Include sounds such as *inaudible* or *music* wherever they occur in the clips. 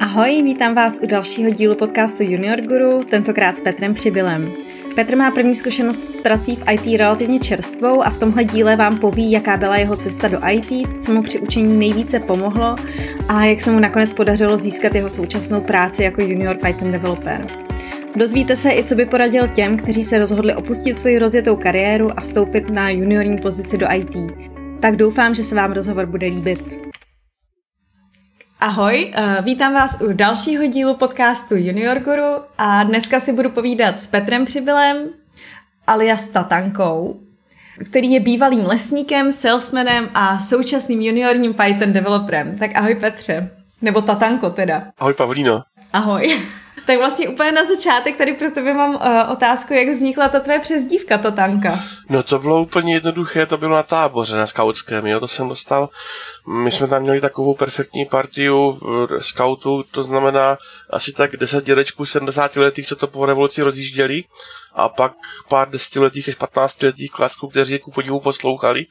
Ahoj, vítám vás u dalšího dílu podcastu Junior Guru, tentokrát s Petrem Přibylem. Petr má první zkušenost s prací v IT relativně čerstvou a v tomhle díle vám poví, jaká byla jeho cesta do IT, co mu při učení nejvíce pomohlo a jak se mu nakonec podařilo získat jeho současnou práci jako junior Python developer. Dozvíte se i, co by poradil těm, kteří se rozhodli opustit svoji rozjetou kariéru a vstoupit na juniorní pozici do IT. Tak doufám, že se vám rozhovor bude líbit. Ahoj, uh, vítám vás u dalšího dílu podcastu Junior Guru a dneska si budu povídat s Petrem Přibylem alias Tatankou, který je bývalým lesníkem, salesmanem a současným juniorním Python developerem. Tak ahoj Petře, nebo Tatanko teda. Ahoj Pavlíno. Ahoj. Tak vlastně úplně na začátek tady pro tebe mám uh, otázku, jak vznikla ta tvoje přezdívka, ta tanka. No to bylo úplně jednoduché, to bylo na táboře na skautském, jo, to jsem dostal, my jsme tam měli takovou perfektní partiu skautů, to znamená asi tak 10 dědečků 70 letých, co to po revoluci rozjížděli a pak pár desetiletých až 15 letých klasků, kteří jako podivu poslouchali.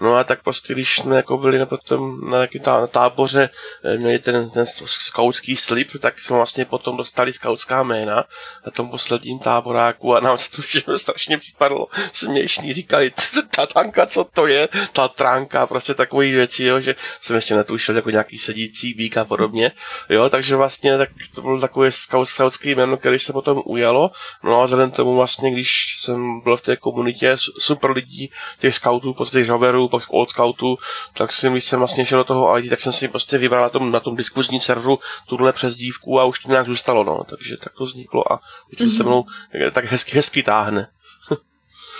No a tak prostě, když jsme jako byli na, tom, na tá, táboře, eh, měli ten, ten skautský slip, tak jsme vlastně potom dostali skautská jména na tom posledním táboráku a nám se to všechno strašně připadlo směšný. Říkali, ta tanka, co to je, ta tránka, prostě takové věci, jo, že jsem ještě netušil jako nějaký sedící bík a podobně. Jo, takže vlastně tak to byl takový skautský jméno, který se potom ujalo. No a vzhledem tomu vlastně, když jsem byl v té komunitě super lidí, těch scoutů, prostě těch roverů, pak old scoutů, tak jsem, když jsem vlastně šel do toho IT, tak jsem si prostě vybral na tom, na tom diskuzní serveru tuhle přezdívku a už to nějak zůstalo, no. Takže tak to vzniklo a teď mm-hmm. se mnou tak hezky, hezky táhne.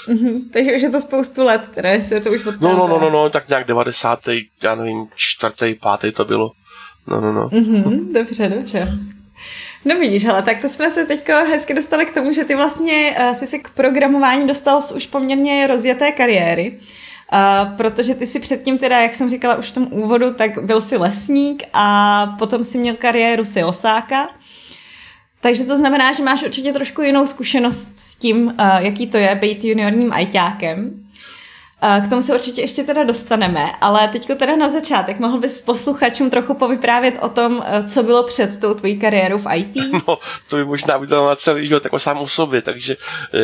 Mm-hmm. *laughs* Takže už je to spoustu let, které se to už odtáhne. No, no, no, no, no, tak nějak 90. já nevím, čtvrtý, pátý to bylo. No, no, no. Mm-hmm, *laughs* dobře, dobře. No vidíš, ale tak to jsme se teď hezky dostali k tomu, že ty vlastně uh, jsi se k programování dostal z už poměrně rozjeté kariéry. Uh, protože ty si předtím teda, jak jsem říkala už v tom úvodu, tak byl si lesník a potom si měl kariéru silosáka. Takže to znamená, že máš určitě trošku jinou zkušenost s tím, uh, jaký to je být juniorním ajťákem. K tomu se určitě ještě teda dostaneme, ale teďko teda na začátek mohl bys posluchačům trochu povyprávět o tom, eh, co bylo před tou tvojí kariérou v IT? *laughs* No, to by možná bylo na celý život jako sám o sobě, takže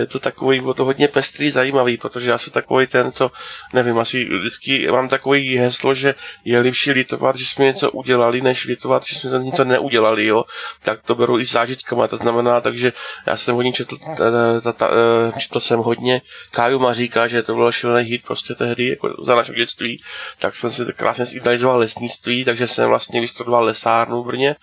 to takový, bylo to hodně pestrý, zajímavý, protože já jsem takový ten, co, nevím, asi vždycky mám takový heslo, že je lepší litovat, že jsme něco udělali, než litovat, že jsme něco neudělali, jo. Tak to beru i zážitkama, to znamená, takže já jsem hodně četl, eh, četl jsem hodně Káju Maříka, že to bylo šílený hit prostě tehdy, jako za našeho dětství, tak jsem si krásně zidealizoval lesnictví, takže jsem vlastně vystudoval lesárnu v Brně,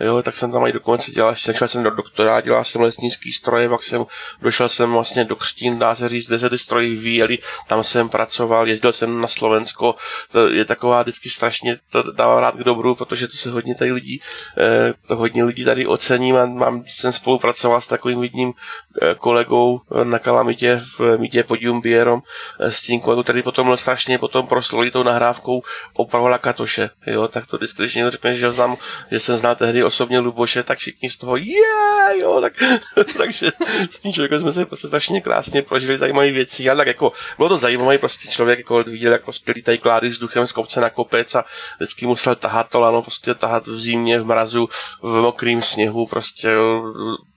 jo, tak jsem tam i dokonce dělal, šel jsem do doktora, dělal jsem lesnický stroje, pak jsem došel jsem vlastně do Křtín, dá se říct, kde se ty stroje vyvíjeli, tam jsem pracoval, jezdil jsem na Slovensko, to je taková vždycky strašně, to dávám rád k dobru, protože to se hodně tady lidí, eh, to hodně lidí tady ocení, mám, mám jsem spolupracoval s takovým jedním eh, kolegou na Kalamitě v Mítě pod Jumbierom, s tím kolegou, který potom strašně potom prosloví tou nahrávkou o Pavla Katoše, jo, tak to vždycky, když někdo řekne, že znám, že jsem znal tehdy osobně Luboše, tak všichni z toho, je, yeah, jo, tak, *laughs* takže s tím člověkem jsme se prostě strašně krásně prožili zajímavé věci, ale tak jako, bylo to zajímavé, prostě člověk jako viděl, jak prostě lítají klády s duchem z kopce na kopec a vždycky musel tahat to lano, prostě tahat v zimě, v mrazu, v mokrým sněhu, prostě, jo,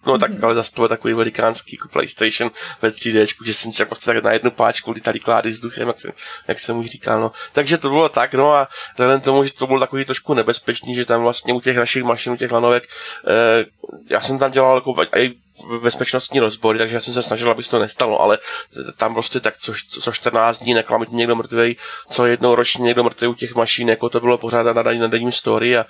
No tak, ale zase to byl takový velikánský jako PlayStation ve 3D, že jsem čak prostě tak na jednu páčku lítali klády s duchem, jak jsem, jak jsem už říkal, no. Takže to bylo tak, no a vzhledem tomu, že to bylo takový trošku nebezpečný, že tam vlastně u těch našich mašin, u těch lanovek, eh, já jsem tam dělal jako i bezpečnostní rozbory, takže já jsem se snažil, aby se to nestalo, ale tam prostě tak co, co 14 dní neklamit někdo mrtvý, co jednou ročně někdo mrtvý u těch mašín, jako to bylo pořád na, na denním story a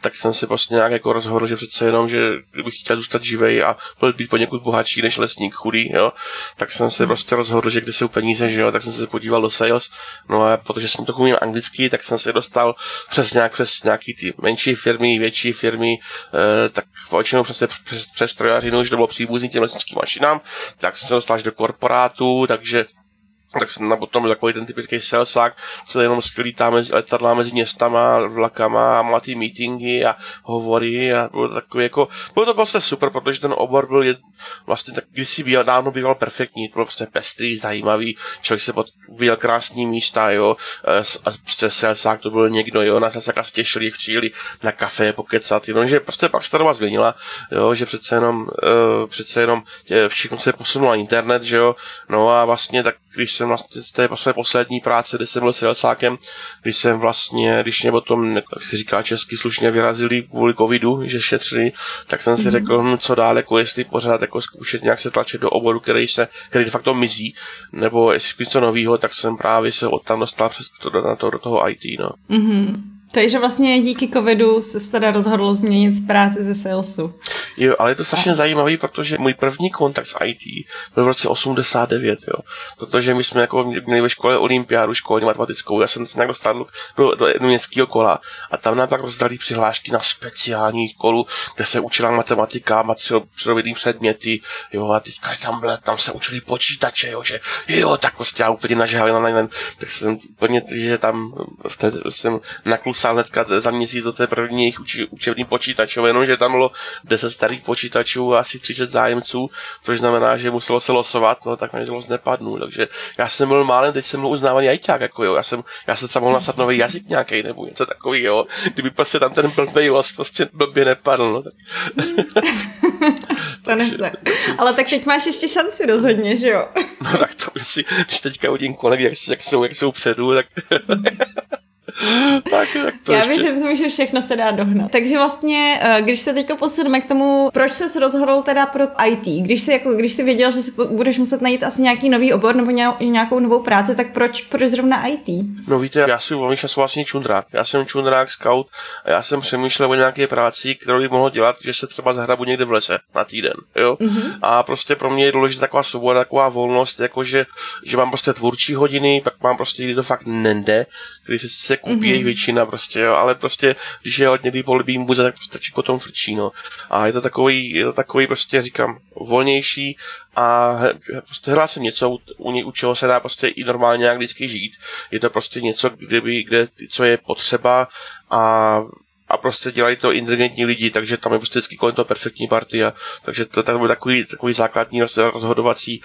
tak jsem si prostě nějak jako rozhodl, že přece jenom, že kdybych chtěl zůstat živej a byl být poněkud bohatší než lesník chudý, jo, tak jsem se prostě rozhodl, že kde jsou peníze, že jo, tak jsem se podíval do sales, no a protože jsem to umím anglicky, tak jsem se dostal přes nějak přes nějaký ty menší firmy, větší firmy, eh, tak většinou přes, přes, přes strojařinu, že to bylo příbuzný těm lesnickým mašinám, tak jsem se dostal až do korporátu, takže tak jsem na potom byl takový ten typický salesák, se jenom skvělítá mezi letadla mezi městama, vlakama má ty meetingy a hovory a bylo to takový jako, bylo to prostě super, protože ten obor byl jed, vlastně tak kdysi býval, dávno býval perfektní, to bylo prostě pestrý, zajímavý, člověk se viděl krásný místa, jo, a prostě salesák to byl někdo, jo, na salesák se těšili, přijeli na kafe pokecat, že prostě pak se ta změnila, jo, že přece jenom, uh, přece jenom všechno se posunulo na internet, že jo, no a vlastně tak když jsem vlastně, to je své poslední práce, kde jsem byl salesákem, když jsem vlastně, když mě potom, jak se říká česky, slušně vyrazili kvůli covidu, že šetřili, tak jsem si mm-hmm. řekl, hm, co dál, jako jestli pořád jako zkoušet nějak se tlačit do oboru, který se, který de facto mizí, nebo jestli něco nového, tak jsem právě se od tam dostal přes to, do, to, do toho IT, no. Mm-hmm. Takže vlastně díky covidu se teda rozhodl změnit z práce ze salesu. Jo, ale je to strašně zajímavý, protože můj první kontakt s IT byl v roce 89, jo. Protože my jsme jako měli ve škole olympiádu školní matematickou, já jsem se nějak dostal do, do městského kola a tam nám pak rozdali přihlášky na speciální kolu, kde se učila matematika, přírodovědný předměty, jo, a teďka tam, byl, tam se učili počítače, jo, že jo, tak prostě já úplně nažehali na, na, tak jsem úplně, že tam v té, jsem naklus napsal hnedka za měsíc do té první jejich učební počítačové, jenomže tam bylo 10 starých počítačů a asi 30 zájemců, což znamená, že muselo se losovat, no tak to nepadnu. Takže já jsem byl málem, teď jsem byl uznávaný ajťák, jako jo. Já jsem, já jsem třeba mohl napsat nový jazyk nějaký nebo něco takového. Kdyby prostě tam ten blbý los prostě blbě nepadl. No, tak. *laughs* Stane se. Ale tak teď máš ještě šanci rozhodně, že jo? No tak to, si, když teďka hodím kolegy, jak, jak, jsou, jak jsou předu, tak *laughs* *laughs* tak, tak to Já věřím že všechno se dá dohnat. Takže vlastně, eh, když se teďka posuneme k tomu, proč se rozhodl teda pro IT, když jsi, jako, když jsi věděl, že si budeš muset najít asi nějaký nový obor nebo nějakou novou práci, tak proč, proč zrovna IT? No víte, já si volný čas vlastně čundrák. Já jsem čundrák, scout a já jsem přemýšlel o nějaké práci, kterou bych mohl dělat, že se třeba zahrabu někde v lese na týden. Jo? Mm-hmm. A prostě pro mě je důležitá taková svoboda, taková volnost, jakože že mám prostě tvůrčí hodiny, pak mám prostě, kdy to fakt nende, kdy se koupí mm-hmm. jejich většina prostě, jo, ale prostě, když je hodně polibí muze, tak prostě potom frčí, no. A je to takový, je to takový prostě, říkám, volnější a prostě hrál jsem něco, u, u čeho se dá prostě i normálně nějak vždycky žít. Je to prostě něco, kde, by, kde co je potřeba a a prostě dělají to inteligentní lidi, takže tam je prostě vždycky kolem toho perfektní partia, takže to, to byl takový, takový základní rozhodovací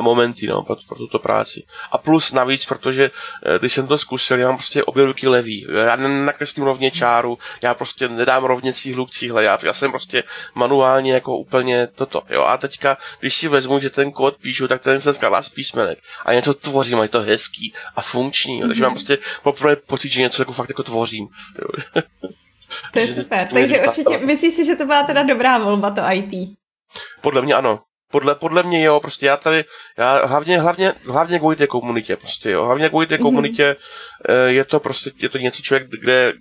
momenty no, pro, pro tuto práci. A plus navíc, protože eh, když jsem to zkusil, já mám prostě obě ruky levý, já nakreslím rovně čáru, já prostě nedám rovně cíhlu k cíhle, já, já jsem prostě manuálně jako úplně toto, jo, a teďka, když si vezmu, že ten kód píšu, tak ten se skládá z písmenek a něco tvořím, a je to hezký a funkční, jo, takže mám prostě poprvé pocit, že něco jako fakt jako tvořím. Jo. *laughs* To je super. Takže určitě, myslíš si, že to byla teda dobrá volba, to IT? Podle mě ano. Podle, podle mě jo, prostě já tady, já hlavně, hlavně, hlavně kvůli té komunitě, prostě jo, hlavně kvůli té mm-hmm. komunitě je to prostě, je to něco člověk, kde,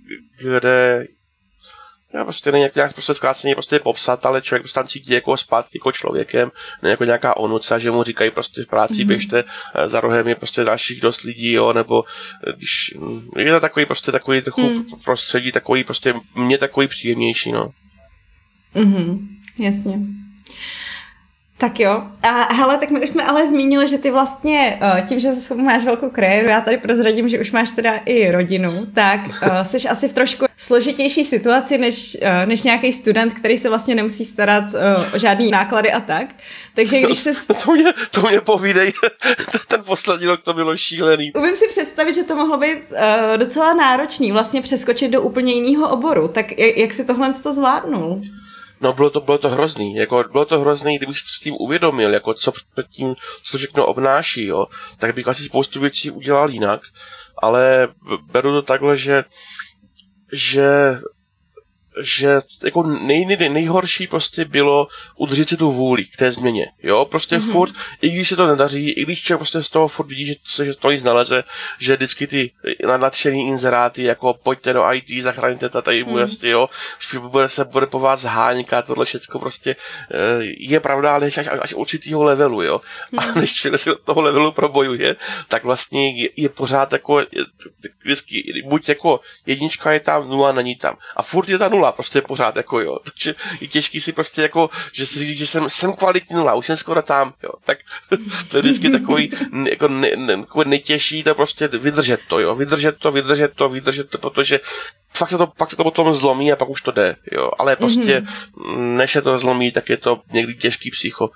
kde já prostě není nějak prostě zkráceně prostě popsat, ale člověk prostě tam cítí jako zpátky jako člověkem, ne jako nějaká onuca, že mu říkají prostě v práci mm-hmm. běžte, eh, za rohem je prostě dalších dost lidí, jo, nebo eh, když, hm, je to takový prostě takový trochu mm. prostředí, takový prostě, mě takový příjemnější, no. Mhm, jasně. Tak jo. A hele, tak my už jsme ale zmínili, že ty vlastně eh, tím, že zase máš velkou kariéru, já tady prozradím, že už máš teda i rodinu, tak uh, *laughs* jsi asi v trošku složitější situaci než, uh, než nějaký student, který se vlastně nemusí starat o žádný náklady a tak. Takže když se... *laughs* To mě, to mě povídej, *laughs* ten poslední rok to bylo šílený. Umím si představit, že to mohlo být docela náročný vlastně přeskočit do úplně jiného oboru. Tak jak, jak si tohle to zvládnul? No bylo to, bylo to hrozný, jako bylo to hrozný, kdybych si tím uvědomil, jako co před tím, co všechno obnáší, jo, tak bych asi spoustu věcí udělal jinak, ale beru to takhle, že že že jako nej, nej, nejhorší prostě bylo udržet si tu vůli k té změně, jo, prostě mm-hmm. furt, i když se to nedaří, i když člověk prostě z toho furt vidí, že se to nic naleze, že vždycky ty nadšený inzeráty, jako pojďte do IT, zachraňte to tady bude, mm. jo, bude se bude po vás háňka, tohle všechno prostě eh, je pravda, ale až, až, až určitýho levelu, jo, mm. a než člověk se toho levelu probojuje, tak vlastně je, je pořád jako, je, vždycky, buď jako jednička je tam, nula není tam, a furt je ta nula, nula, prostě pořád, jako jo. Takže je těžký si prostě jako, že si říct, že jsem, jsem kvalitní nula, už jsem skoro tam, jo. Tak *laughs* to je vždycky takový, jako ne, ne, jako nejtěžší, to prostě vydržet to, jo. Vydržet to, vydržet to, vydržet to, protože fakt se to, pak se to potom zlomí a pak už to jde, jo. Ale prostě, mm-hmm. než se to zlomí, tak je to někdy těžký psycho.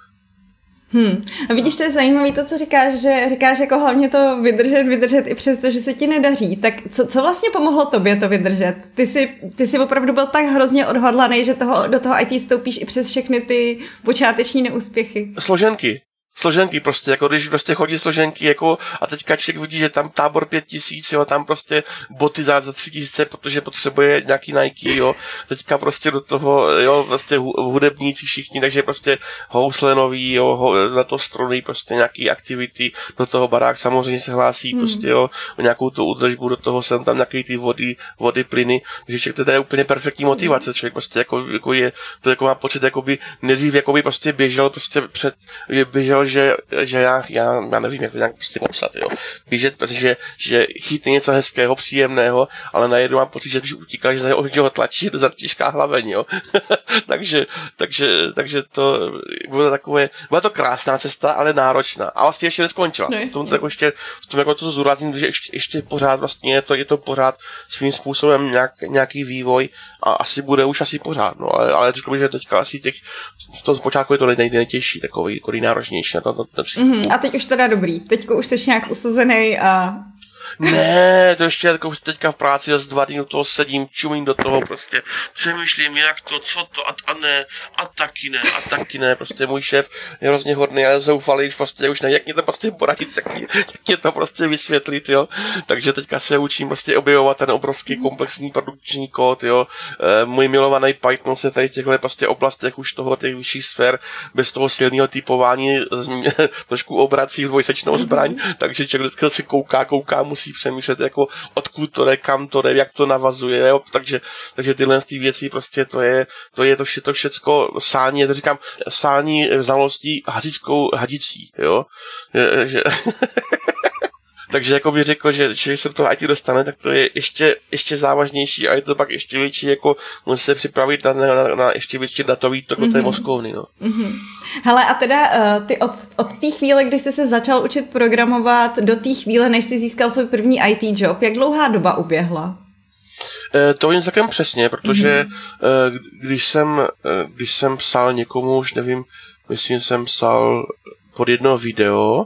Hmm. A vidíš, to je zajímavé to, co říkáš, že říkáš jako hlavně to vydržet, vydržet i přesto, že se ti nedaří. Tak co, co vlastně pomohlo tobě to vydržet? Ty jsi, ty jsi opravdu byl tak hrozně odhodlaný, že toho, do toho IT stoupíš i přes všechny ty počáteční neúspěchy. Složenky složenky prostě, jako když prostě chodí složenky, jako a teďka člověk vidí, že tam tábor pět tisíc, jo, tam prostě boty za, za tři tisíce, protože potřebuje nějaký Nike, jo, teďka prostě do toho, jo, prostě hudebníci všichni, takže prostě housle nový, jo, ho, na to struny, prostě nějaký aktivity, do toho barák samozřejmě se hlásí, hmm. prostě jo, o nějakou tu údržbu, do toho jsem tam nějaký ty vody, vody, plyny, takže člověk to je úplně perfektní motivace, člověk prostě jako, jako je, to jako má pocit, jako by nejdřív jako by prostě běžel prostě před, běžel že, že já, já, já nevím, jak to nějak prostě popsat, jo. Běžet, protože že chytne něco hezkého, příjemného, ale najednou mám pocit, že když utíká, že, že ho tlačí do zatížká hlaveň, jo. *laughs* takže, takže, takže to bylo takové, byla to krásná cesta, ale náročná. A vlastně ještě neskončila. No, v tom, tak ještě, v tom jako to zúrazním, že ještě, ještě pořád vlastně je to, je to pořád svým způsobem nějak, nějaký vývoj a asi bude už asi pořád, no, ale, ale řekl bych, že teďka asi těch, v tom zpočátku je to nej, nejtěžší, takový, takový náročnější na to, to, to mm-hmm. A teď už teda dobrý, teďko už jsi nějak usazený a ne, to ještě jako teďka v práci z dva dny do toho sedím, čumím do toho, prostě přemýšlím, jak to, co to, a, a ne, a taky ne, a taky ne, prostě můj šéf je hrozně hodný, ale zoufalý, prostě už ne, jak mě to prostě poradit, tak mě, jak mě to prostě vysvětlit, jo. Takže teďka se učím prostě objevovat ten obrovský komplexní produkční kód, jo. E, můj milovaný Python se tady v těchto prostě oblastech už toho těch vyšších sfér bez toho silného typování *laughs* trošku obrací dvojsečnou zbraň, takže člověk vždycky se kouká, kouká, musí musí přemýšlet jako odkud to jde, kam to jde, jak to navazuje, jo? Takže, takže tyhle ty věci prostě to je, to je to, vše, to všecko sání, já to říkám, sání znalostí hadickou hadicí, jo, že, že *laughs* Takže jako bych řekl, že když se to IT dostane, tak to je ještě, ještě závažnější a je to pak ještě větší, jako musí se připravit na, na, na ještě větší datový tok mm-hmm. té mhm. mozkovny. No. Mm-hmm. Hele, a teda uh, ty od, od té chvíle, kdy jsi se začal učit programovat, do té chvíle, než jsi získal svůj první IT job, jak dlouhá doba uběhla? Eh, to vím celkem přesně, protože mm-hmm. když, jsem, když jsem psal někomu, už nevím, myslím, jsem psal pod jedno video,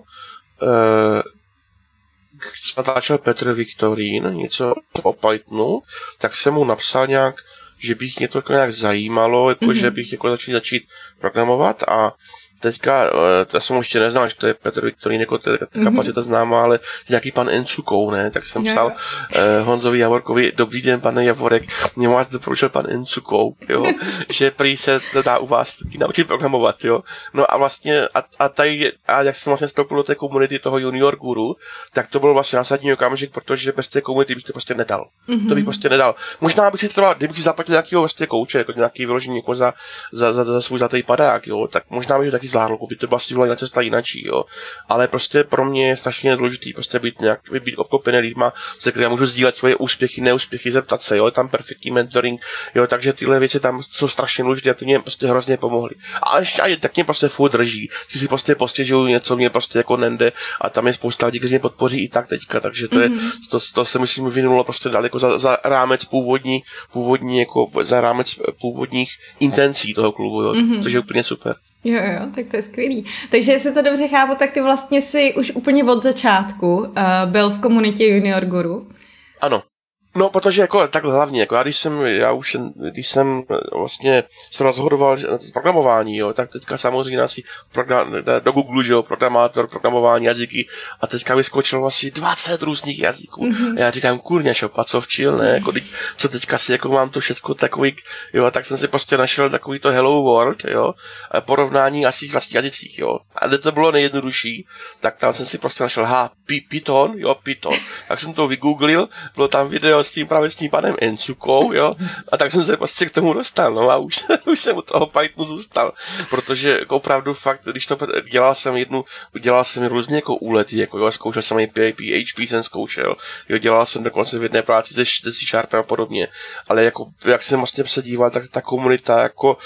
natáčel Petr Viktorín něco o Pythonu, tak jsem mu napsal nějak, že bych mě to jako nějak zajímalo, jako mm-hmm. že bych jako začal začít programovat a teďka, eh, to jsem ještě neznal, že to je Petr Viktorín, jako ta mm-hmm. kapacita známá, ale nějaký pan Encukou, ne? Tak jsem psal uh, Honzovi Javorkovi, dobrý den, pane Javorek, mě vás doporučil pan Encukou, jo, *laughs* že prý se to dá u vás taky naučit programovat, jo. No a vlastně, a, a, tady, a jak jsem vlastně vstoupil do té komunity toho junior guru, tak to byl vlastně zásadní okamžik, protože bez té komunity bych to prostě nedal. Mm-hmm. To bych prostě nedal. Možná bych si třeba, kdybych zaplatil nějakého vlastně kouče, jako nějaký vyložení jako za, za, za, za svůj zlatý padák, jo, tak možná bych taky zvládl, by to vlastně byla cesta jinačí, jo. Ale prostě pro mě je strašně důležitý prostě být nějak, být obklopený lidma, se kterými můžu sdílet svoje úspěchy, neúspěchy, zeptat se, jo, je tam perfektní mentoring, jo, takže tyhle věci tam jsou strašně důležité a ty mě prostě hrozně pomohly. A ještě aj tak mě prostě furt drží, když si prostě postěžuju něco, mě prostě jako nende a tam je spousta lidí, kteří mě podpoří i tak teďka, takže to je, mm-hmm. to, to, se myslím vyvinulo prostě daleko za, za rámec původní, původní jako za rámec původních intencí toho klubu, jo, mm-hmm. takže je úplně super. Jo, jo, tak to je skvělý. Takže jestli to dobře chápu, tak ty vlastně si už úplně od začátku uh, byl v komunitě Junior Guru. Ano. No, protože jako tak hlavně, jako já když jsem, já už, když jsem vlastně se rozhodoval na to programování, jo, tak teďka samozřejmě asi program, do Google, že jo, programátor, programování, jazyky a teďka vyskočilo asi 20 různých jazyků. Mm-hmm. A já říkám, kurně, šopa, co včil, ne, jako teď, co teďka si, jako mám to všechno takový, jo, a tak jsem si prostě našel takový to Hello World, jo, a porovnání asi vlastně jazycích, jo. A kde to bylo nejjednodušší, tak tam jsem si prostě našel, ha, Python, jo, Python. Tak jsem to vygooglil, bylo tam video s tím právě s tím panem Encukou, jo, a tak jsem se prostě k tomu dostal, no a už, *laughs* už jsem u toho Pythonu zůstal, protože jako opravdu fakt, když to dělal jsem jednu, dělal jsem různě jako úlety, jako jo, zkoušel jsem i PHP jsem zkoušel, jo, dělal jsem dokonce v jedné práci se, se C-Sharpem a podobně, ale jako, jak jsem vlastně se díval, tak ta komunita jako,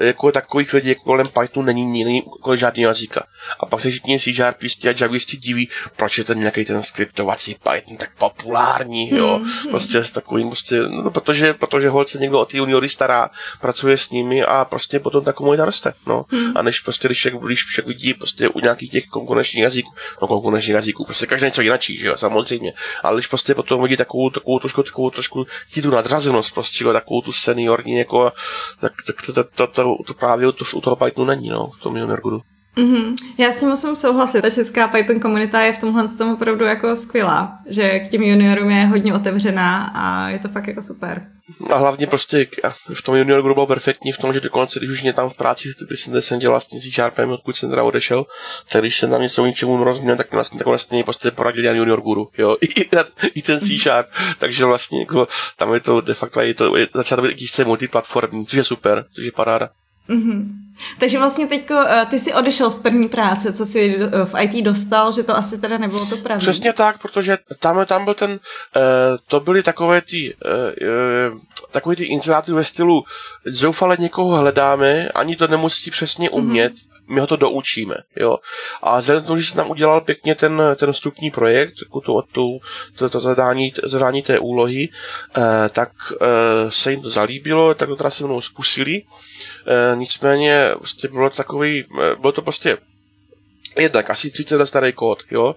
jako takových lidí jako kolem Pythonu není, není kolem žádného jazyka. A pak se všichni C-Sharpisti a Javisti diví, proč je ten nějaký ten skriptovací Python tak populární, jo, mm-hmm. Prostě s takovým, prostě, no, protože, protože holce někdo o ty juniory stará, pracuje s nimi a prostě potom ta komunita roste, no. Mm. A než prostě, když, když však vidí prostě u nějakých těch konkurenčních jazyků, no konkurenčních jazyků, prostě každý něco jinačí, že jo, samozřejmě. Ale když prostě potom vidí takovou, takovou trošku, takovou trošku tu nadřazenost, prostě, jo, takovou tu seniorní, jako, tak, tak to, to, to, to, to právě to, u toho Pythonu není, no, v tom junior Mm-hmm. Já s tím musím souhlasit. Ta česká Python komunita je v tomhle tom opravdu jako skvělá, že k těm juniorům je hodně otevřená a je to fakt jako super. A hlavně prostě v tom junior group byl perfektní v tom, že dokonce, když už mě tam v práci, když jsem, jsem dělal s tím Sharpem, odkud jsem teda odešel, tak když jsem tam něco o něčemu rozuměl, tak vlastně tak vlastně prostě poradil jan junior guru, jo, *laughs* i, i ten C Sharp, takže vlastně jako, tam je to de facto je to, je, začátku jakýsi multiplatformní, což je super, což je paráda. Mm-hmm. Takže vlastně teďko, eh, ty jsi odešel z první práce, co jsi eh, v IT dostal, že to asi teda nebylo to pravda. Přesně tak, protože tam, tam byl ten, uh, to byly takové ty, takové ty inzeráty ve stylu zoufale někoho hledáme, ani to nemusí přesně mhm. umět, mm-hmm my ho to doučíme, jo. A vzhledem k tomu, že jsem tam udělal pěkně ten, ten vstupní projekt, tu, tu, to, to zadání, zadání té úlohy, eh, tak eh, se jim to zalíbilo, tak to teda se mnou zkusili. Eh, nicméně prostě bylo takový, eh, bylo to prostě jednak asi 30 let starý kód, jo,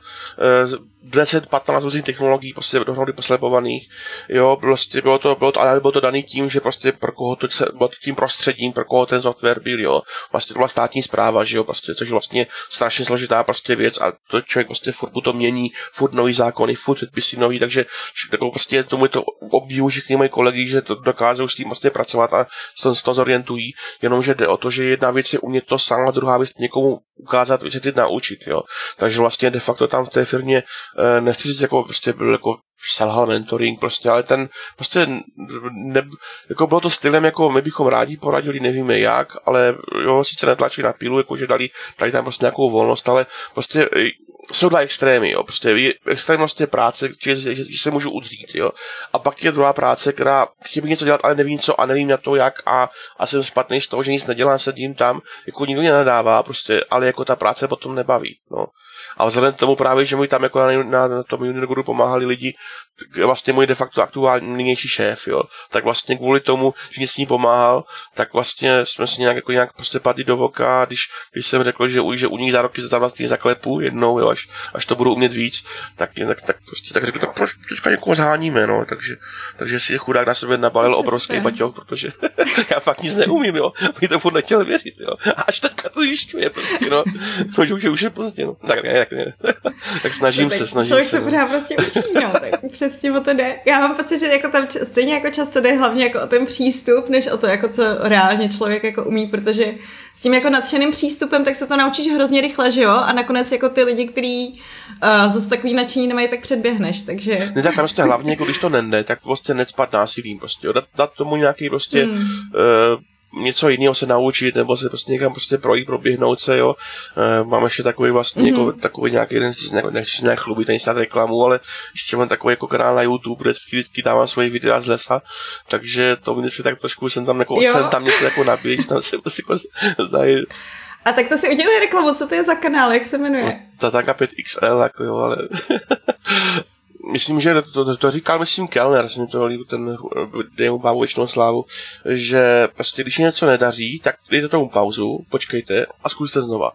10-15 různých technologií prostě dohromady poslepovaných, jo, prostě bylo to, bylo to, ale bylo to daný tím, že prostě pro koho to, bylo to tím prostředím, pro koho ten software byl, jo, vlastně to byla státní zpráva, že jo, prostě, což je vlastně strašně složitá prostě věc a to člověk prostě furt to mění, furt nový zákony, furt předpisy nový, takže takovou prostě tomu je to obdivu všichni moji kolegy, že to dokážou s tím vlastně pracovat a se to zorientují, jenomže jde o to, že jedna věc je umět to sám a druhá věc někomu ukázat, vysvětlit, naučit, jo. Takže vlastně de facto tam v té firmě nechci říct, jako prostě byl jako selhal mentoring prostě, ale ten prostě ne, jako bylo to stylem, jako my bychom rádi poradili, nevíme jak, ale jo, sice netlačili na pílu, jako že dali, dali tam prostě nějakou volnost, ale prostě jsou dva extrémy, jo. Prostě extrémnost je práce, že, že, že, se můžu udřít, jo. A pak je druhá práce, která chtěl bych něco dělat, ale nevím co a nevím na to jak a, a jsem špatný z toho, že nic nedělám, sedím tam, jako nikdo mě nadává, prostě, ale jako ta práce potom nebaví, no. A vzhledem k tomu právě, že mi tam jako na, na, na tom junior pomáhali lidi, vlastně můj de facto aktuální šéf, jo, tak vlastně kvůli tomu, že mě s ní pomáhal, tak vlastně jsme si nějak, jako nějak prostě padli do voka, když, když jsem řekl, že, že u nich za roky za vlastně zaklepu jednou, jo, až, až to budu umět víc, tak, tak, tak prostě tak řekl, tak proč teďka někoho zháníme, no, takže, takže si chudák na sebe nabalil obrovský baťoch, protože *laughs* já fakt nic neumím, jo, mi to furt nechtěl věřit, jo, až teďka to zjišťuje prostě, no, no že už, už je pozdě, no, tak ne, tak ne, *laughs* tak snažím tak se, snažím člověk se. Člověk se pořád prostě učí, no, tak *laughs* přesně o to jde. Já mám pocit, že jako tam stejně jako často jde hlavně jako o ten přístup, než o to, jako co reálně člověk jako umí, protože s tím jako nadšeným přístupem, tak se to naučíš hrozně rychle, že jo? A nakonec jako ty lidi, kteří uh, zase takový nadšení nemají, tak předběhneš, takže... Ne, tak tam prostě hlavně, jako když to nende, tak prostě necpat násilím, prostě, dát, dát tomu nějaký prostě hmm. uh, něco jiného se naučit, nebo se prostě někam prostě projít, proběhnout se, jo. E, mám ještě takový vlastně mm-hmm. jako, takový nějaký, nechci, nechci nějak chlubit, není snad reklamu, ale ještě mám takový jako kanál na YouTube, kde vždycky, vždycky dávám svoje videa z lesa, takže to mi si tak trošku jsem tam, jako, jsem tam něco jako nabíjet, *laughs* tam se prostě jako zajít. A tak to si udělej reklamu, co to je za kanál, jak se jmenuje? No, Tataka 5XL, jako jo, ale *laughs* myslím, že to, to, říkal, myslím, Kellner, jsem to líbil, ten mu bávu věčnou slávu, že prostě když něco nedaří, tak dejte tomu pauzu, počkejte a zkuste znova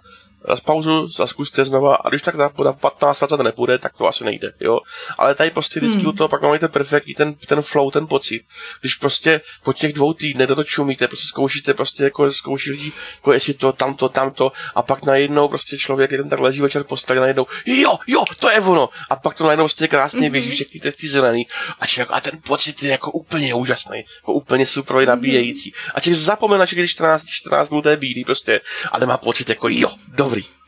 z pauzu, zkuste znova a když tak na, na 15 let to nepůjde, tak to asi nejde, jo. Ale tady prostě vždycky hmm. u toho pak máte perfektní ten, ten flow, ten pocit. Když prostě po těch dvou týdnech do to čumíte, prostě zkoušíte prostě jako zkoušíte, jako jestli to, tamto, tamto a pak najednou prostě člověk jeden tak leží večer posteli najednou, jo, jo, to je ono. A pak to najednou prostě krásně mm-hmm. běží všechny ty, ty zelený a, člověk, a ten pocit je jako úplně úžasný, jako úplně super mhm. nabíjející. A člověk zapomene, že když 14, 14 dnů to je bílý prostě, ale má pocit jako jo, dobrý.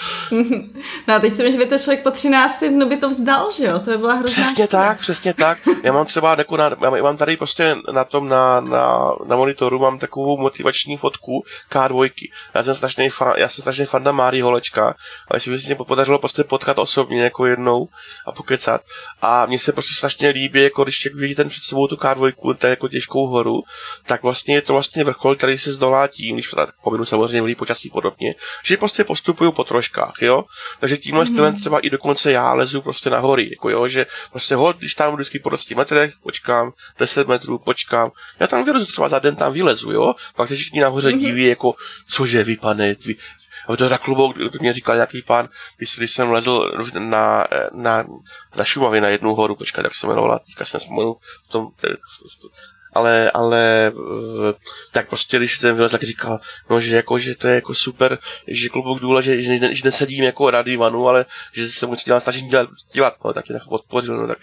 *laughs* No a teď si myslím, že by to člověk po 13 dnu by to vzdal, že jo? To by byla hrozná Přesně škoda. tak, přesně tak. Já mám třeba jako na, já mám tady prostě na tom na, na, na monitoru mám takovou motivační fotku K2. Já jsem strašný fan, já jsem strašný fan na Mári Holečka, ale si myslím, podařilo prostě potkat osobně jako jednou a pokecat. A mně se prostě strašně líbí, jako když vidíte ten před sebou tu K2, to je jako těžkou horu, tak vlastně je to vlastně vrchol, který se zdolá tím, když tak pominu samozřejmě počasí podobně, že prostě postupují po troškách, jo. Takže tímhle mm-hmm. stylem třeba i dokonce já lezu prostě na hory, jako jo, že prostě hod, když tam vždycky po 10 metrech, počkám, 10 metrů, počkám, já tam vylezu třeba za den tam vylezu, jo, pak se všichni nahoře mm-hmm. diví, jako, cože vy, pane, vy, a to na klubu, to mě říkal nějaký pán, když, když jsem lezl na, na, na Šumavě na jednu horu, počkat, jak se jmenovala, teďka jsem vzpomenu v tom, ale, ale eh, tak prostě, když ten vylez, tak říkal, no, že jako, že to je jako super, že klubok důle, že, že, že nesedím jako rady vanu, ale že se mu dělat, snažím dělat, dělat no, tak je tak podpořil, no, tak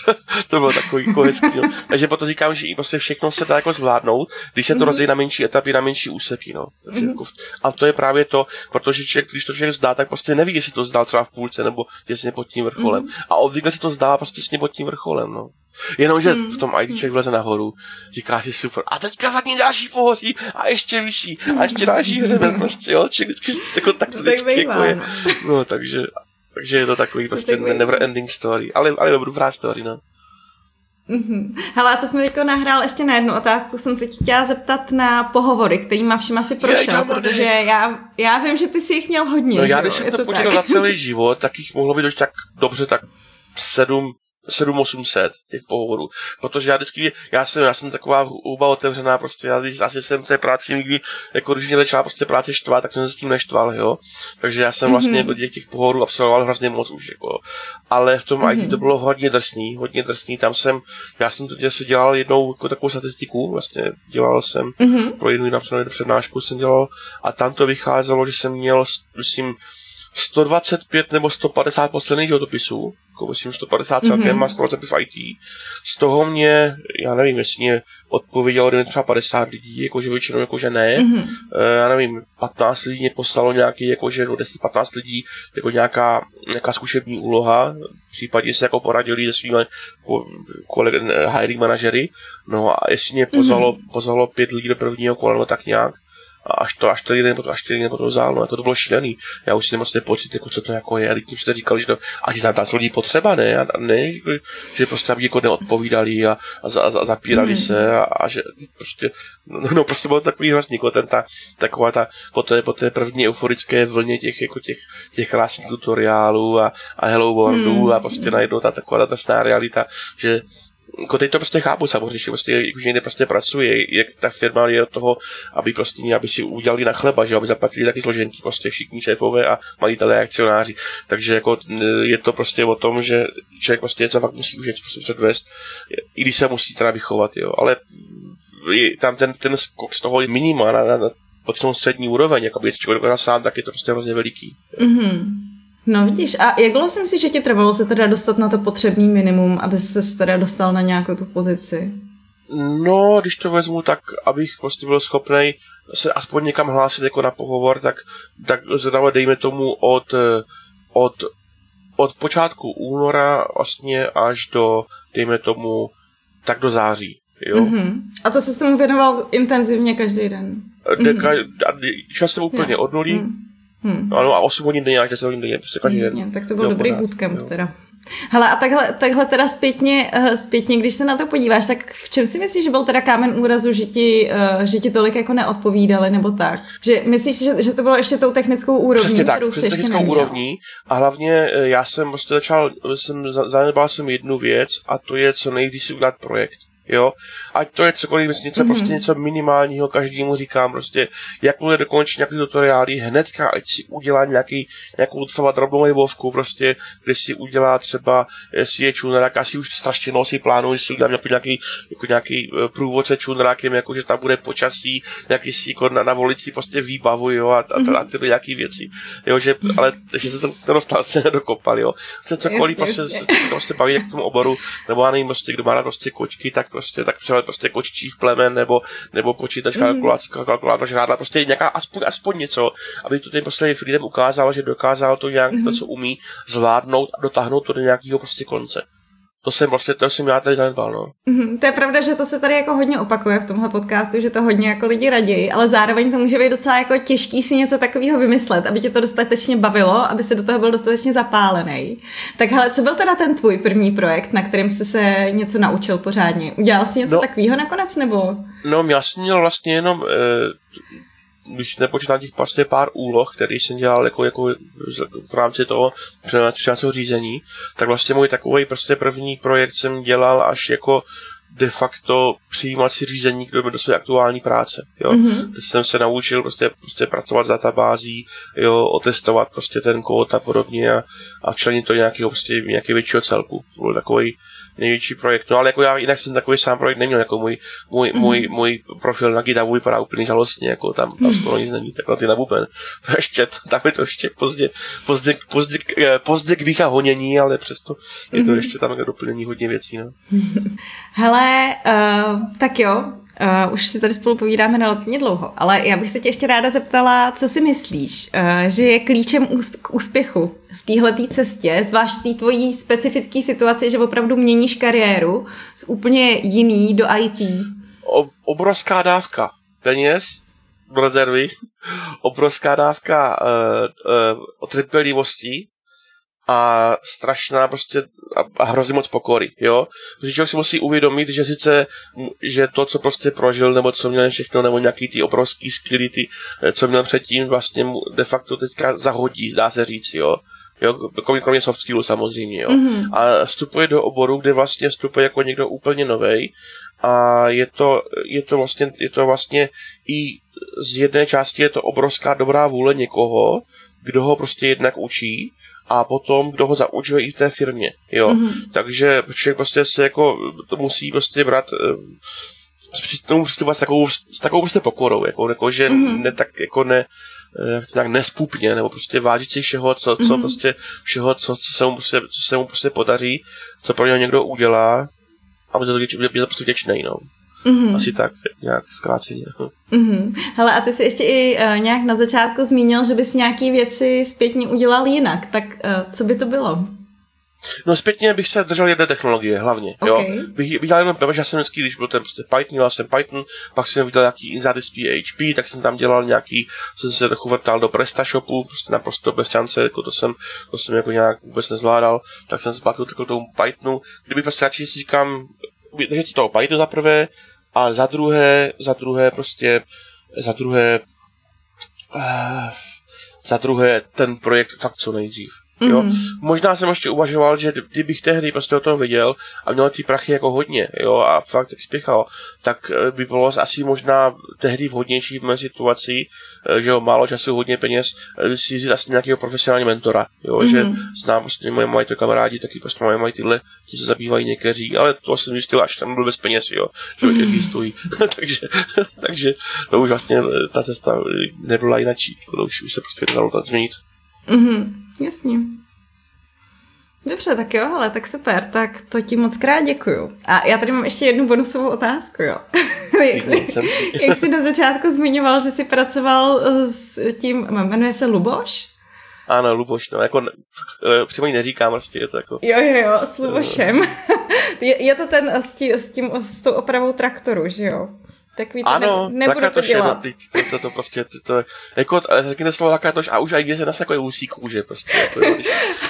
*laughs* to bylo takový jako hezký, no. Takže potom říkám, že i prostě všechno se dá jako zvládnout, když se to mm-hmm. rozdělí na menší etapy, na menší úseky, no. Takže mm-hmm. jako, a to je právě to, protože člověk, když to člověk zdá, tak prostě neví, jestli to zdál třeba v půlce nebo těsně pod tím vrcholem. Mm-hmm. A obvykle se to zdá prostě těsně pod tím vrcholem, no. Jenomže hmm. v tom ID člověk vleze nahoru, říká si super, a teďka za ní další pohoří a ještě vyšší a ještě další hřeben prostě, jo, či vždycky jako tak to vždycky jako je. No. no, takže, takže je to takový to prostě never ending story, ale, ale dobrá story, no. Mm-hmm. Hele, a to jsme teďko nahrál ještě na jednu otázku. Jsem se chtěla zeptat na pohovory, kterýma všem asi prošel, protože já, já vím, že ty jsi jich měl hodně. No já, když jsem to, to počítal za celý život, tak jich mohlo být už tak dobře, tak sedm, 7800 těch pohovorů. Protože já vždycky, já jsem, já jsem taková huba otevřená, prostě já když asi jsem té práci nikdy, jako když mě začala prostě práce štvat, tak jsem se s tím neštval, jo. Takže já jsem vlastně mm-hmm. těch pohovorů absolvoval hrozně moc už, jako. Ale v tom mm-hmm. IT to bylo hodně drsný, hodně drsný, tam jsem, já jsem to si dělal jednou jako takovou statistiku, vlastně dělal jsem mm-hmm. pro jednu napsanou přednášku jsem dělal a tam to vycházelo, že jsem měl, myslím, 125 nebo 150 posledních životopisů, myslím 150 celkem mm-hmm. má 125 v IT. Z toho mě, já nevím, jestli mě odpovědělo dejme třeba 50 lidí, jakože většinou jakože ne. Mm-hmm. Já nevím, 15 lidí mě poslalo nějaký, jakože no 10-15 lidí, jako nějaká, nějaká zkušební úloha, v případě se jako poradili se svými kolegy, hiring manažery. No a jestli mě pozvalo, mm-hmm. pozvalo pět lidí do prvního kola, no tak nějak, a až to, až to potom, až to jeden potom vzal, no jako to bylo šílený. Já už si nemám ten pocit, jako co to jako je, a lidi jste říkali, že to, a ti tam ta lidí potřeba, ne, a ne, že prostě aby jako neodpovídali a, a, a, a zapírali mm. se a, a, že prostě, no, no prostě bylo takový hrozný, jako ten ta, taková ta, po té, po té první euforické vlně těch, jako těch, těch krásných tutoriálů a, a Hello Worldu mm. a prostě najednou ta taková ta stará realita, že jako teď to prostě chápu samozřejmě, že prostě, už někde prostě pracuje, jak ta firma je od toho, aby prostě, aby si udělali na chleba, že aby zaplatili taky složenky, prostě všichni šéfové a majitelé akcionáři. Takže jako je to prostě o tom, že člověk prostě něco fakt musí už prostě předvést, i když se musí teda vychovat, jo. Ale je tam ten, ten skok z toho minima na, na, na potřebnou střední úroveň, jako by člověk sám, tak je to prostě hrozně veliký. Mm-hmm. No vidíš, a jak dlouho si myslíš, že ti trvalo se teda dostat na to potřebný minimum, aby se teda dostal na nějakou tu pozici? No, když to vezmu tak, abych prostě byl schopný se aspoň někam hlásit jako na pohovor, tak, tak zrovna dejme tomu od, od, od počátku února vlastně až do, dejme tomu, tak do září. Jo? Mm-hmm. A to se tomu věnoval intenzivně každý den? Mm-hmm. Šel jsem úplně yeah. od nulí, mm. Hmm. Ano, a 8 hodin denně, až 10 hodin denně, prostě každý den. tak to byl jo, dobrý pořád, bootcamp jo. teda. Hele, a takhle, takhle teda zpětně, uh, zpětně, když se na to podíváš, tak v čem si myslíš, že byl teda kámen úrazu, že ti, uh, že ti tolik jako neodpovídali, nebo tak? Že myslíš, že, že to bylo ještě tou technickou úrovní, Přesně tak, kterou přesně technickou neměl? úrovní a hlavně eh, já jsem vlastně začal, jsem, zanedbal jsem jednu věc a to je co nejdřív si udělat projekt jo. Ať to je cokoliv, něco, mm-hmm. prostě něco minimálního, každému říkám prostě, jakmile dokončí nějaký tutoriály, hnedka, ať si udělá nějaký, nějakou třeba drobnou webovku, prostě, kde si udělá třeba, jestli je čunerák, asi už strašně nosí plánu, že si udělá nějaký, nějaký, jako nějaký e, průvodce čunerákem, jako že tam bude počasí, nějaký si jako na, navolit si prostě výbavu, jo, a, a, a, a tyhle nějaký věci, jo, že, ale že se to nedostal, se *laughs* nedokopal, jo. Prostě cokoliv, prostě, prostě baví k tomu oboru, nebo já nevím, prostě, kdo má na prostě kočky, tak prostě, tak přehled prostě kočičích plemen, nebo, nebo počítač mm. kalkulátor, kalkulátor žrádla, prostě nějaká, aspoň, aspoň něco, aby to ten prostě lidem ukázal, že dokázal to nějak, mm. to, co umí, zvládnout a dotáhnout to do nějakého prostě konce to jsem vlastně, to jsem já tady zanedbal, no. Mm-hmm, to je pravda, že to se tady jako hodně opakuje v tomhle podcastu, že to hodně jako lidi raději, ale zároveň to může být docela jako těžký si něco takového vymyslet, aby tě to dostatečně bavilo, aby se do toho byl dostatečně zapálený. Tak hele, co byl teda ten tvůj první projekt, na kterém jsi se něco naučil pořádně? Udělal jsi něco no, takového nakonec, nebo? No, já jsem měl vlastně jenom eh, když nepočítám těch prostě pár úloh, který jsem dělal jako, jako v rámci toho přenáčovacího řízení, tak vlastně můj takový prostě první projekt jsem dělal až jako de facto přijímací řízení do, do své aktuální práce. Jo. Mm-hmm. Jsem se naučil prostě, prostě pracovat s databází, jo, otestovat prostě ten kód a podobně a, a členit to nějakého prostě nějakého většího celku. To byl takový největší projekt. No ale jako já jinak jsem takový sám projekt neměl, jako můj, můj, mm. můj, můj profil na GitHubu vypadá úplně žalostně, jako tam, tam skoro nic není, tak na ty na buben. *laughs* To ještě, tam je to ještě pozdě, pozdě, pozdě, eh, pozdě k honění, ale přesto je to mm. ještě tam doplnění hodně věcí, no. *laughs* Hele, uh, tak jo, Uh, už si tady spolu povídáme relativně dlouho, ale já bych se tě ještě ráda zeptala, co si myslíš, uh, že je klíčem úsp- k úspěchu v téhle cestě, zvlášť té tvojí specifické situaci, že opravdu měníš kariéru z úplně jiný do IT? O, obrovská dávka peněz do rezervy, *laughs* obrovská dávka uh, uh, otrpělivosti a strašná prostě a, a hrozně moc pokory, jo. Protože člověk si musí uvědomit, že sice, že to, co prostě prožil, nebo co měl všechno, nebo nějaký ty obrovský skilly, ty, eh, co měl předtím, vlastně mu de facto teďka zahodí, dá se říct, jo. Jo, kromě, kromě soft skillu samozřejmě, jo. Mm-hmm. A vstupuje do oboru, kde vlastně vstupuje jako někdo úplně novej a je to, je to vlastně, je to vlastně i z jedné části je to obrovská dobrá vůle někoho, kdo ho prostě jednak učí a potom kdo ho zaučuje i v té firmě, jo. Mm-hmm. Takže člověk prostě se jako to musí prostě brát s tomu přistupovat s takovou, s takovou prostě pokorou, jako, jako že mm-hmm. ne tak jako ne, eh, tak nespupně, nebo prostě vážit si všeho, co, co mm-hmm. prostě, všeho, co, co, se mu prostě, co se mu prostě podaří, co pro něho někdo udělá, a bude to, bude prostě vděčný, no. Mm-hmm. Asi tak, nějak zkráceně. Mm-hmm. Hele, a ty jsi ještě i uh, nějak na začátku zmínil, že bys nějaký věci zpětně udělal jinak, tak uh, co by to bylo? No zpětně bych se držel jedné technologie, hlavně, okay. jo. Bych, bych dělal jenom, protože já jsem vždycky, když byl ten prostě Python, dělal jsem Python, pak jsem viděl nějaký insidy z PHP, tak jsem tam dělal nějaký, jsem se trochu vrtal do PrestaShopu, prostě naprosto bez šance, jako to jsem, to jsem jako nějak vůbec nezvládal, tak jsem se zpátky k tomu Pythonu, kdybych prostě radši si říkám, držet si toho Pythonu za prvé, a za druhé, za druhé prostě, za druhé, uh, za druhé ten projekt fakt co nejdřív. Jo? Mm. Možná jsem ještě uvažoval, že kdybych tehdy prostě o tom viděl a měl ty prachy jako hodně, jo, a fakt tak spěchal, tak eh, by bylo asi možná tehdy vhodnější v mé situaci, eh, že jo, málo času, hodně peněz, eh, si vzít asi nějakého profesionálního mentora, jo, mm. že znám prostě moje mají to kamarádi, taky prostě mají, mají tyhle, ti se zabývají někteří, ale to jsem zjistil, až tam byl bez peněz, jo, že mm. stojí. *laughs* takže, *laughs* takže to už vlastně ta cesta nebyla jinačí, už, už se prostě dalo změnit. Mm-hmm, jasně. Dobře, tak jo, ale tak super, tak to ti moc krát děkuju. A já tady mám ještě jednu bonusovou otázku, jo. *laughs* jak, jsi, *laughs* jak jsi na začátku zmiňoval, že jsi pracoval s tím, jmenuje se Luboš? Ano, Luboš, no, jako eh, přímo ji neříkám, prostě je to jako... Jo, jo, jo, s Lubošem. *laughs* je, je to ten s tím, s tím, s tou opravou traktoru, že jo? Takový to ano, ne, nebudu to dělat. No, to, to, to, prostě, to, to, jako, řekněte slovo lakatoš a už aj se nás jako je úsí kůže, prostě. Jako, když,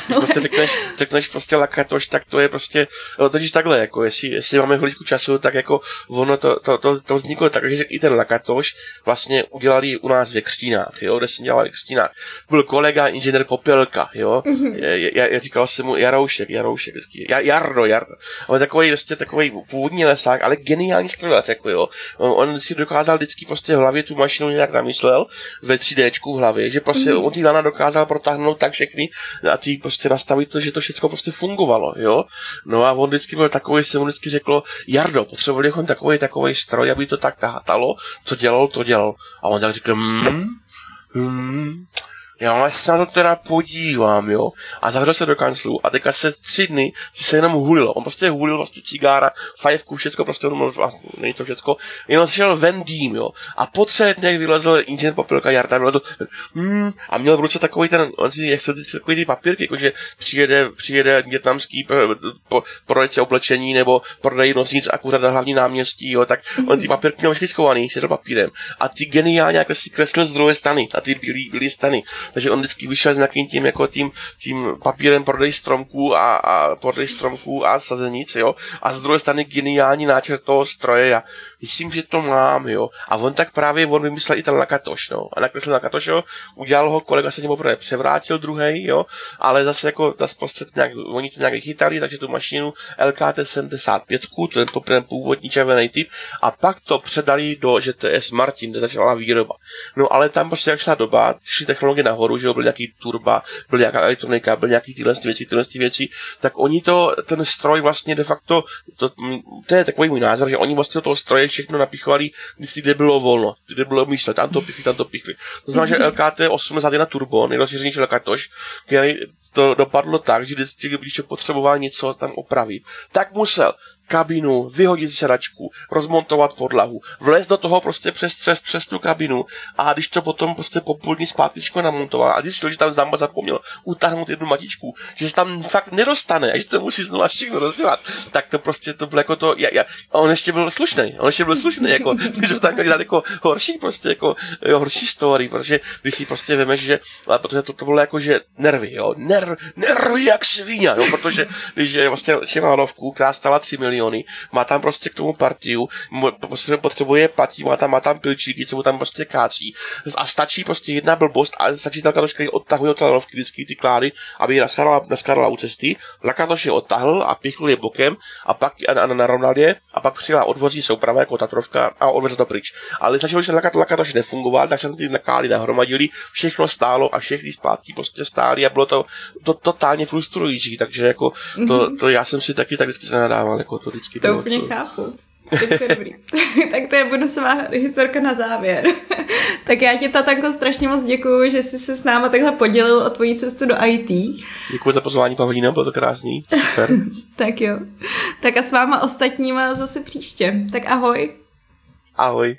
když *laughs* prostě řekneš, řekneš prostě lakatoš, tak to je prostě, no, totiž takhle, jako, jestli, jestli máme chvíličku času, tak jako ono to, to, to, to vzniklo tak, že i ten lakatoš vlastně udělali u nás ve Křtínách, jo, kde jsem dělal ve Křtínách. Byl kolega inženýr Popelka, jo, mm-hmm. já, já, říkal jsem mu Jaroušek, Jaroušek, vždycky, Jarno, Jarno. On takový, prostě takový původní lesák, ale geniální strojař, jako jo on si dokázal vždycky prostě v hlavě tu mašinu nějak namyslel ve 3D v hlavě, že prostě mm. on ty lana dokázal protáhnout tak všechny a ty prostě nastavit to, že to všechno prostě fungovalo, jo. No a on vždycky byl takový, se mu vždycky řeklo, Jardo, potřebovali bychom takový, takový stroj, aby to tak tahátalo, to dělal, to dělal. A on tak řekl, mm, mm, já se na to teda podívám, jo. A zavřel se do kanclu a teďka se tři dny se jenom hulil. On prostě hulil vlastně cigára, fajfku, všechno, prostě on vlastně, není to všechno, jenom šel ven dým, jo. A po třech dnech vylezl inženýr papírka Jarda, vylezl, hmm, a měl v ruce takový ten, on si, jak se takový ty papírky, jakože přijede, přijede větnamský po, prodejce oblečení nebo prodej nosnic a kuřat na hlavní náměstí, jo, tak on ty papírky měl všechny schovaný, s papírem. A ty geniálně jak si kreslil z druhé strany, na ty bílé, strany. Takže on vždycky vyšel s nějakým tím, jako tím, tím papírem prodej stromků a, a prodej stromků a sazenic, jo. A z druhé strany geniální náčrt toho stroje a myslím, že to mám, jo. A on tak právě, on vymyslel i ten lakatoš, no. A nakreslil lakatoš, jo, udělal ho, kolega se němu poprvé převrátil druhý, jo, ale zase jako ta prostřed nějak, oni to nějak vychytali, takže tu mašinu LKT 75, ten, ten původní červený typ, a pak to předali do ŽTS Martin, kde začala výroba. No ale tam prostě jak šla doba, šly technologie nahoru, že jo, byl nějaký turba, byl nějaká elektronika, byl nějaký tyhle věci, tyhle věci, tak oni to, ten stroj vlastně de facto, to, to je takový můj názor, že oni vlastně toho stroje všechno napichovali vždycky, kde bylo volno, kde bylo místo, tam to pichli, tam to pichli. To znamená, že LKT 81 Turbo, nejrozšířenější lakatoš, který to dopadlo tak, že vždycky, když potřeboval něco tam opravit, tak musel kabinu, vyhodit sedačku, rozmontovat podlahu, vlézt do toho prostě přes, přes, přes tu kabinu a když to potom prostě po půl dní zpátkyčko namontoval a zjistil, že tam zamba zapomněl utáhnout jednu matičku, že se tam fakt nedostane a že to musí znovu všechno rozdělat, tak to prostě to bylo jako to, ja, ja, a on ještě byl slušný, on ještě byl slušný, jako, že tam měl dát jako horší prostě, jako jo, horší story, protože když si prostě vemeš, že, ale protože to, to bylo jako, že nervy, jo, nerv, nervy jak svině, jo, protože když je vlastně Šimánovku, která stala 3 miliony, miliony, má tam prostě k tomu partiu, prostě potřebuje platí, má tam, má tam pilčíky, co mu tam prostě kácí. A stačí prostě jedna blbost a stačí ta lakatoš, který odtahuje od lanovky vždycky ty klády, aby je naskárala u cesty. Lakatoš je odtahl a pichl je bokem a pak a, a narovnal je a pak přijela odvozí souprava jako Tatrovka a odvezl to pryč. Ale stačilo, že lakat, lakatoš nefungoval, tak se ty klády nahromadili, všechno stálo a všechny zpátky prostě stály a bylo to, to totálně frustrující, takže jako to, to, já jsem si taky tak vždycky se nadával, jako to vždycky To úplně to... chápu. Tak to je dobrý. *laughs* tak to je bonusová historka na závěr. *laughs* tak já ti, Tatanko, strašně moc děkuju, že jsi se s náma takhle podělil o tvoji cestu do IT. Děkuji za pozvání, Pavlína, bylo to krásný. Super. *laughs* tak jo. Tak a s váma ostatníma zase příště. Tak ahoj. Ahoj.